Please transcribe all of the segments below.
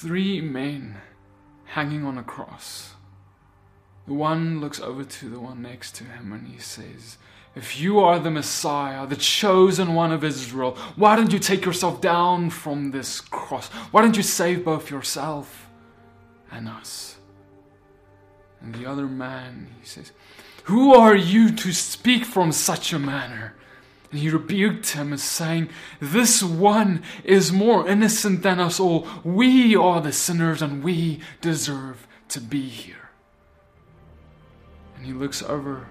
three men hanging on a cross. The one looks over to the one next to him and he says, If you are the Messiah, the chosen one of Israel, why don't you take yourself down from this cross? Why don't you save both yourself and us? And the other man, he says, Who are you to speak from such a manner? And he rebuked him as saying, This one is more innocent than us all. We are the sinners and we deserve to be here. And he looks over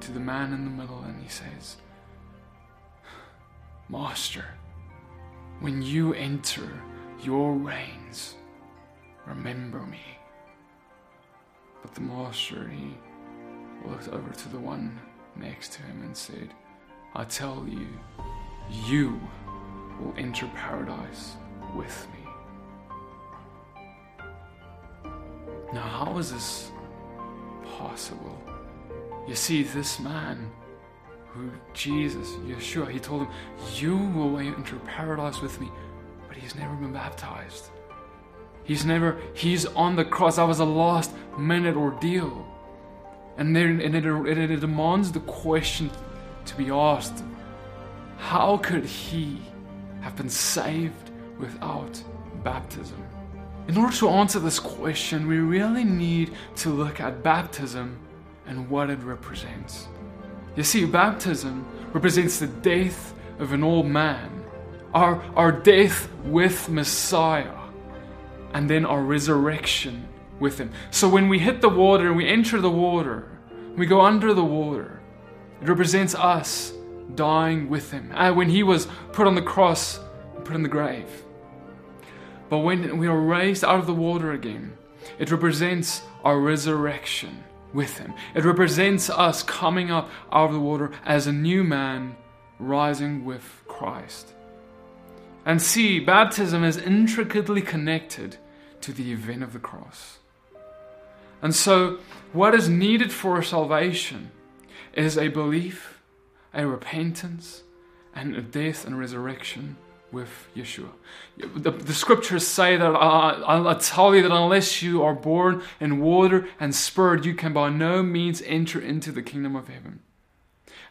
to the man in the middle and he says, Master, when you enter your reigns, remember me. But the master, he looked over to the one next to him and said, I tell you, you will enter paradise with me. Now, how is this possible? You see, this man who Jesus, Yeshua, he told him, You will enter paradise with me, but he's never been baptized. He's never, he's on the cross. That was a last minute ordeal. And, there, and it, it, it demands the question to be asked how could he have been saved without baptism? In order to answer this question, we really need to look at baptism and what it represents. You see, baptism represents the death of an old man, our, our death with Messiah, and then our resurrection with Him. So when we hit the water and we enter the water, we go under the water, it represents us dying with Him. Uh, when He was put on the cross and put in the grave. But when we are raised out of the water again, it represents our resurrection with Him. It represents us coming up out of the water as a new man rising with Christ. And see, baptism is intricately connected to the event of the cross. And so, what is needed for salvation is a belief, a repentance, and a death and resurrection with Yeshua. The, the scriptures say that uh, I tell you that unless you are born in water and spirit, you can by no means enter into the kingdom of heaven.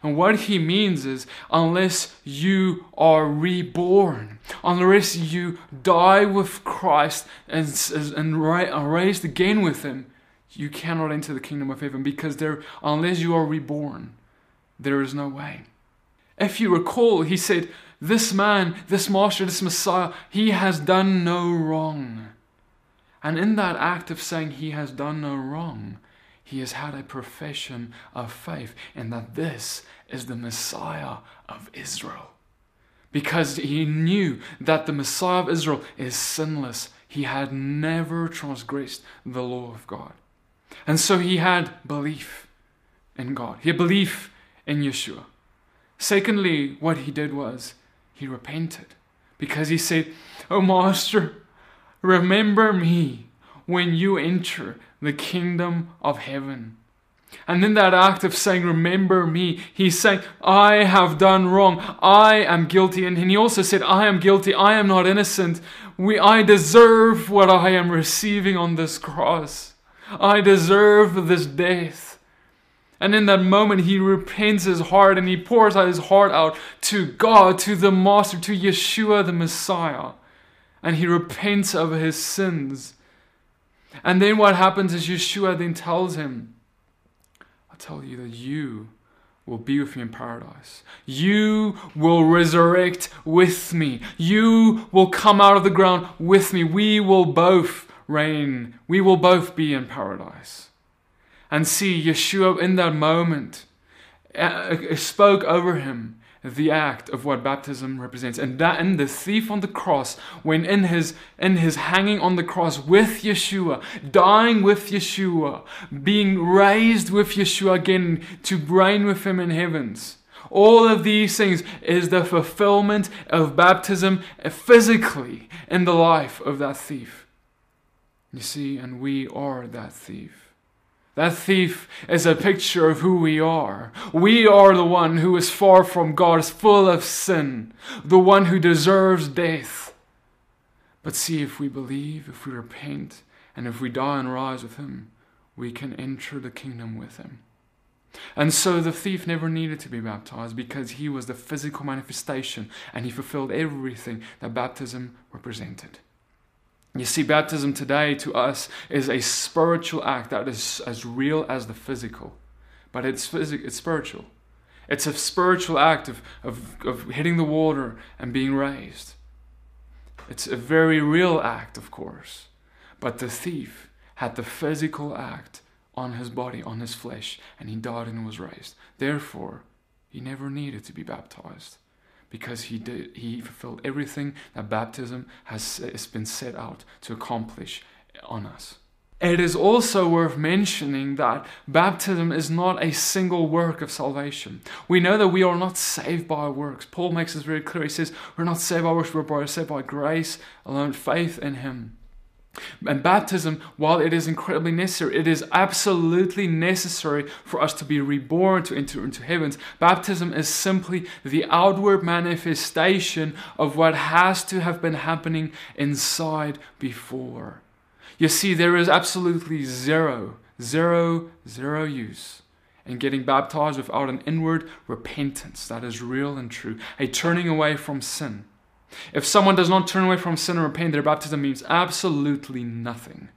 And what he means is, unless you are reborn, unless you die with Christ and, and are raised again with him, you cannot enter the kingdom of heaven because there, unless you are reborn, there is no way. If you recall, he said, This man, this master, this Messiah, he has done no wrong. And in that act of saying he has done no wrong, he has had a profession of faith in that this is the Messiah of Israel. Because he knew that the Messiah of Israel is sinless, he had never transgressed the law of God. And so he had belief in God, he had belief in Yeshua. Secondly, what he did was he repented because he said, Oh, Master, remember me when you enter the kingdom of heaven. And in that act of saying, Remember me, he's saying, I have done wrong. I am guilty. And he also said, I am guilty. I am not innocent. We, I deserve what I am receiving on this cross. I deserve this death. And in that moment, he repents his heart and he pours out his heart out to God, to the Master, to Yeshua the Messiah. And he repents of his sins. And then what happens is Yeshua then tells him, I tell you that you will be with me in paradise. You will resurrect with me. You will come out of the ground with me. We will both reign. We will both be in paradise. And see Yeshua in that moment uh, uh, spoke over him the act of what baptism represents. And that and the thief on the cross when in his in his hanging on the cross with Yeshua dying with Yeshua being raised with Yeshua again to reign with him in heavens. All of these things is the fulfillment of baptism physically in the life of that thief you see and we are that thief that thief is a picture of who we are. We are the one who is far from God, is full of sin, the one who deserves death. But see, if we believe, if we repent, and if we die and rise with him, we can enter the kingdom with him. And so the thief never needed to be baptized because he was the physical manifestation and he fulfilled everything that baptism represented. You see, baptism today to us is a spiritual act that is as real as the physical, but it's, phys- it's spiritual. It's a spiritual act of, of, of hitting the water and being raised. It's a very real act, of course, but the thief had the physical act on his body, on his flesh, and he died and was raised. Therefore, he never needed to be baptized because he did he fulfilled everything that baptism has, has been set out to accomplish on us. It is also worth mentioning that baptism is not a single work of salvation. We know that we are not saved by works. Paul makes this very clear. He says, We're not saved by works, we're saved by grace alone, faith in Him. And baptism, while it is incredibly necessary, it is absolutely necessary for us to be reborn to enter into heavens. Baptism is simply the outward manifestation of what has to have been happening inside before. You see, there is absolutely zero, zero, zero use in getting baptized without an inward repentance that is real and true, a turning away from sin. If someone does not turn away from sin and repent, their baptism means absolutely nothing.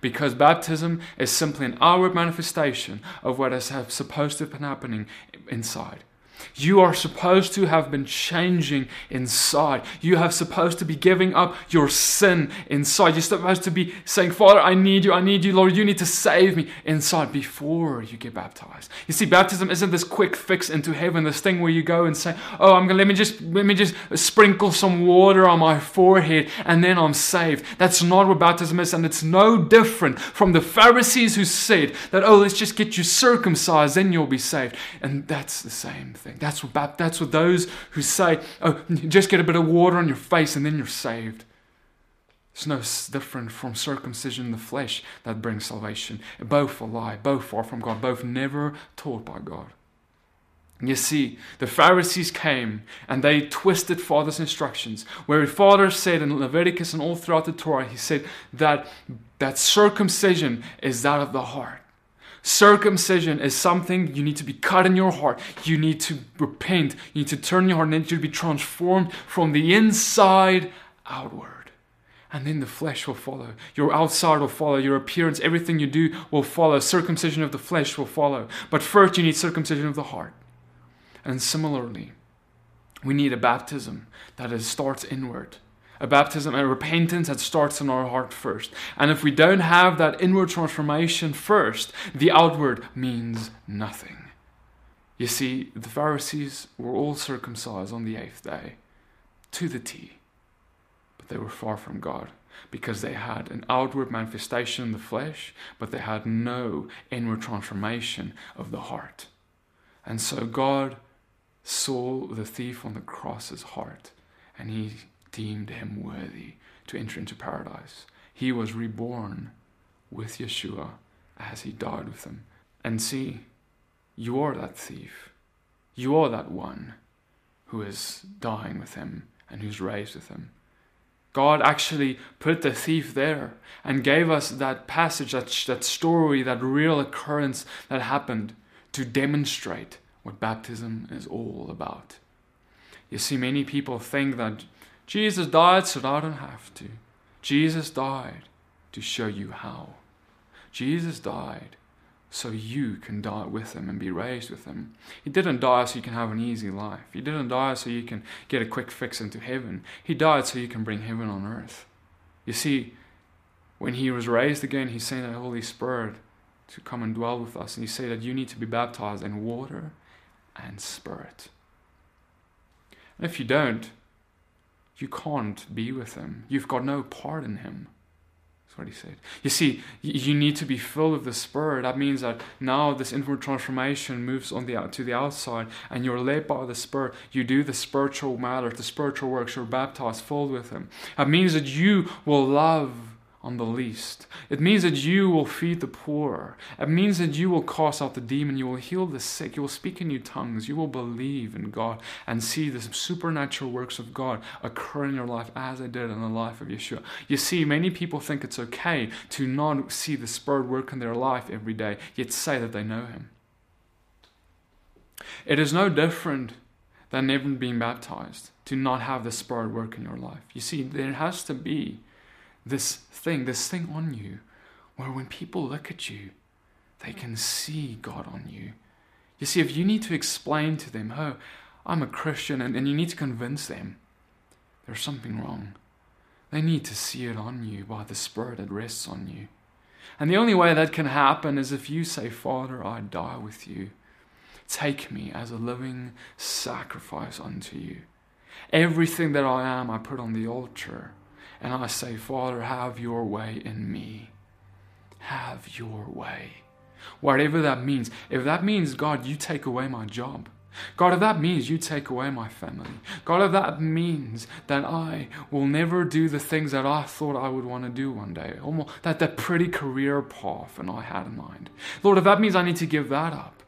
Because baptism is simply an outward manifestation of what is supposed to have been happening inside. You are supposed to have been changing inside. You have supposed to be giving up your sin inside. You're supposed to be saying, Father, I need you. I need you, Lord. You need to save me inside before you get baptized. You see, baptism isn't this quick fix into heaven, this thing where you go and say, Oh, I'm gonna let me just let me just sprinkle some water on my forehead and then I'm saved. That's not what baptism is, and it's no different from the Pharisees who said that, oh, let's just get you circumcised, then you'll be saved. And that's the same thing. That's what, that's what those who say, oh, just get a bit of water on your face and then you're saved. It's no different from circumcision in the flesh that brings salvation. Both a lie, both far from God, both never taught by God. You see, the Pharisees came and they twisted Father's instructions. Where Father said in Leviticus and all throughout the Torah, he said that, that circumcision is that of the heart. Circumcision is something you need to be cut in your heart. You need to repent. You need to turn your heart and need to be transformed from the inside outward. And then the flesh will follow. Your outside will follow. Your appearance, everything you do will follow. Circumcision of the flesh will follow. But first, you need circumcision of the heart. And similarly, we need a baptism that is, starts inward a baptism and repentance that starts in our heart first. And if we don't have that inward transformation first, the outward means nothing. You see, the Pharisees were all circumcised on the eighth day, to the T, but they were far from God because they had an outward manifestation in the flesh, but they had no inward transformation of the heart. And so God saw the thief on the cross's heart, and he deemed him worthy to enter into paradise. He was reborn with Yeshua as he died with him. And see, you are that thief. You are that one who is dying with him and who's raised with him. God actually put the thief there and gave us that passage, that, that story, that real occurrence that happened to demonstrate what baptism is all about. You see, many people think that Jesus died so that I don't have to. Jesus died to show you how. Jesus died so you can die with him and be raised with him. He didn't die so you can have an easy life. He didn't die so you can get a quick fix into heaven. He died so you can bring heaven on earth. You see, when he was raised again, he sent the Holy Spirit to come and dwell with us. And he said that you need to be baptized in water and spirit. And if you don't, you can't be with him. You've got no part in him. That's what he said. You see, you need to be filled with the Spirit. That means that now this inward transformation moves on the to the outside, and you're led by the Spirit. You do the spiritual matter, the spiritual works. You're baptized, filled with Him. That means that you will love on the least. It means that you will feed the poor. It means that you will cast out the demon. You will heal the sick. You will speak in new tongues. You will believe in God and see the supernatural works of God occur in your life as they did in the life of Yeshua. You see, many people think it's okay to not see the Spirit work in their life every day, yet say that they know Him. It is no different than never being baptized to not have the Spirit work in your life. You see, there has to be this thing, this thing on you, where when people look at you, they can see God on you. You see, if you need to explain to them, oh, I'm a Christian, and, and you need to convince them there's something wrong, they need to see it on you by the Spirit that rests on you. And the only way that can happen is if you say, Father, I die with you. Take me as a living sacrifice unto you. Everything that I am, I put on the altar and I say, Father, have your way in me. Have your way. Whatever that means. If that means, God, you take away my job. God, if that means you take away my family. God, if that means that I will never do the things that I thought I would want to do one day, almost that, that pretty career path and I had in mind. Lord, if that means I need to give that up,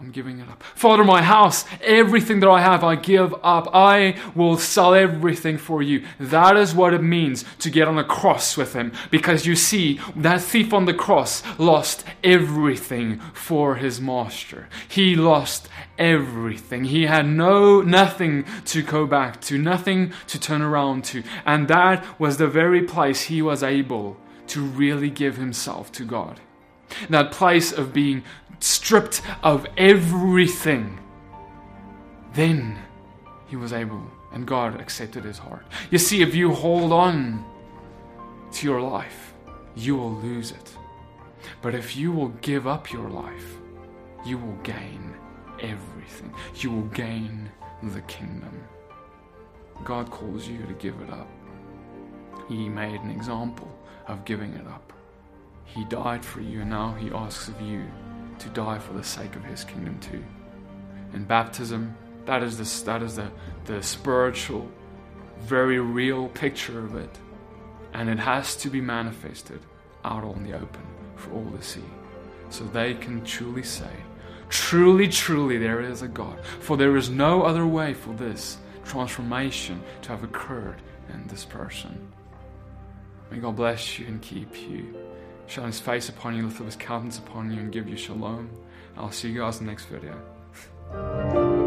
I'm giving it up. Father, my house, everything that I have, I give up. I will sell everything for you. That is what it means to get on a cross with Him. Because you see, that thief on the cross lost everything for his master. He lost everything. He had no, nothing to go back to, nothing to turn around to. And that was the very place he was able to really give himself to God. That place of being stripped of everything, then he was able, and God accepted his heart. You see, if you hold on to your life, you will lose it. But if you will give up your life, you will gain everything. You will gain the kingdom. God calls you to give it up. He made an example of giving it up. He died for you, and now He asks of you to die for the sake of his kingdom too. In baptism, that is the, that is the, the spiritual, very real picture of it. And it has to be manifested out on the open for all to see. So they can truly say, Truly, truly, there is a God. For there is no other way for this transformation to have occurred in this person. May God bless you and keep you shine his face upon you, lift up his countenance upon you, and give you shalom. I'll see you guys in the next video.